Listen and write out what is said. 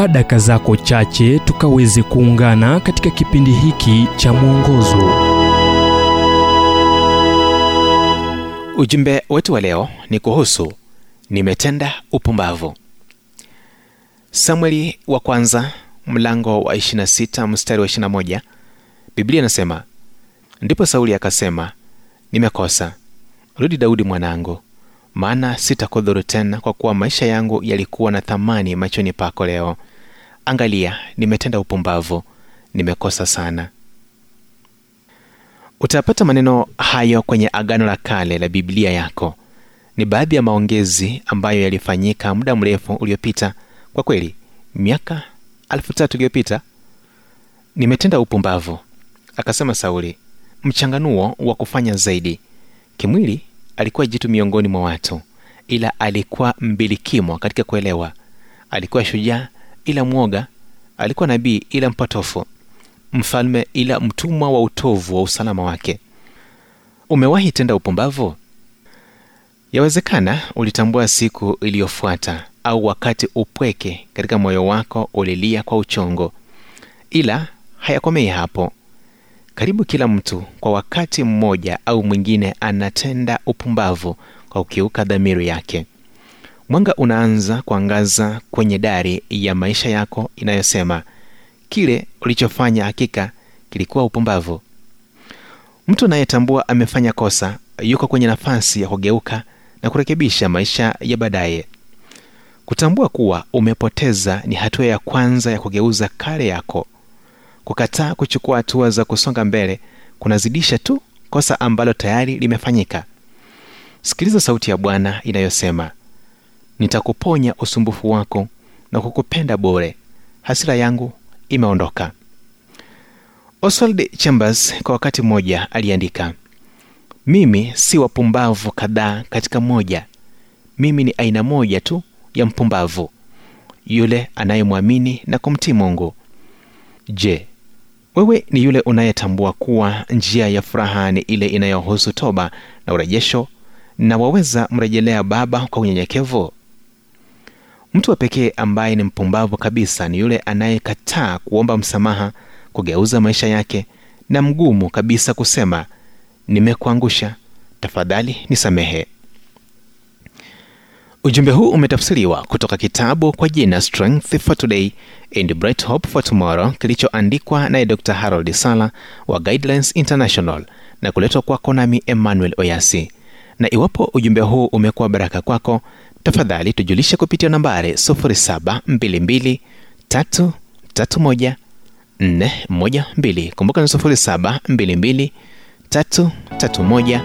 chukua daka zako chache tukaweze kuungana katika kipindi hiki cha mwongozo. Ujumbe wetu wa leo ni kuhusu nimetenda upumbavu. Samueli wa kwanza mlango wa 26 mstari wa 21 biblia inasema ndipo sauli akasema nimekosa. Rudi daudi mwanangu maana sitakudhuru tena kwa kuwa maisha yangu yalikuwa na thamani machoni pako leo angalia nimetenda upumbavu nimekosa sana. Utapata maneno hayo kwenye agano la kale la biblia yako. Ni baadhi ya maongezi ambayo yalifanyika muda mrefu uliopita. Kwa kweli miaka elfu tatu iliyopita nimetenda upumbavu akasema sauli mchanganuo wa kufanya zaidi. Kimwili alikuwa jitu miongoni mwa watu ila alikuwa mbilikimo katika kuelewa. Alikuwa shujaa ila mwoga alikuwa nabii ila mpotofu mfalme ila mtumwa wa utovu wa usalama wake. Umewahi tenda upumbavu? Yawezekana ulitambua siku iliyofuata au wakati upweke katika moyo wako ulilia kwa uchongo ila hayakomei hapo. Karibu kila mtu kwa wakati mmoja au mwingine anatenda upumbavu kwa kukiuka dhamiri yake mwanga unaanza kuangaza kwenye dari ya maisha yako inayosema kile ulichofanya hakika kilikuwa upumbavu. Mtu anayetambua amefanya kosa yuko kwenye nafasi ya kugeuka na kurekebisha maisha ya baadaye. Kutambua kuwa umepoteza ni hatua ya kwanza ya kugeuza kale yako. Kukataa kuchukua hatua za kusonga mbele kunazidisha tu kosa ambalo tayari limefanyika. Sikiliza sauti ya bwana inayosema nitakuponya usumbufu wako na kukupenda bure. Hasira yangu imeondoka. Oswald chambers kwa wakati mmoja aliandika mimi si wapumbavu kadhaa katika moja. Mimi ni aina moja tu ya mpumbavu. Yule anayemwamini na kumtii mungu. Je wewe ni yule unayetambua kuwa njia ya furaha ni ile inayohusu toba na urejesho na waweza mrejelea baba kwa unyenyekevu mtu wa pekee ambaye ni mpumbavu kabisa ni yule anayekataa kuomba msamaha kugeuza maisha yake na mgumu kabisa kusema nimekuangusha. Tafadhali nisamehe. Ujumbe huu umetafsiriwa kutoka kitabu kwa jina strength for today and bright hope for tomorrow kilichoandikwa naye dr harold sala wa guidelines international na kuletwa kwako nami emmanuel oyasi. Na iwapo ujumbe huu umekuwa baraka kwako tafadhali tujulishe kupitia nambari 722 kumbuka ni 722 412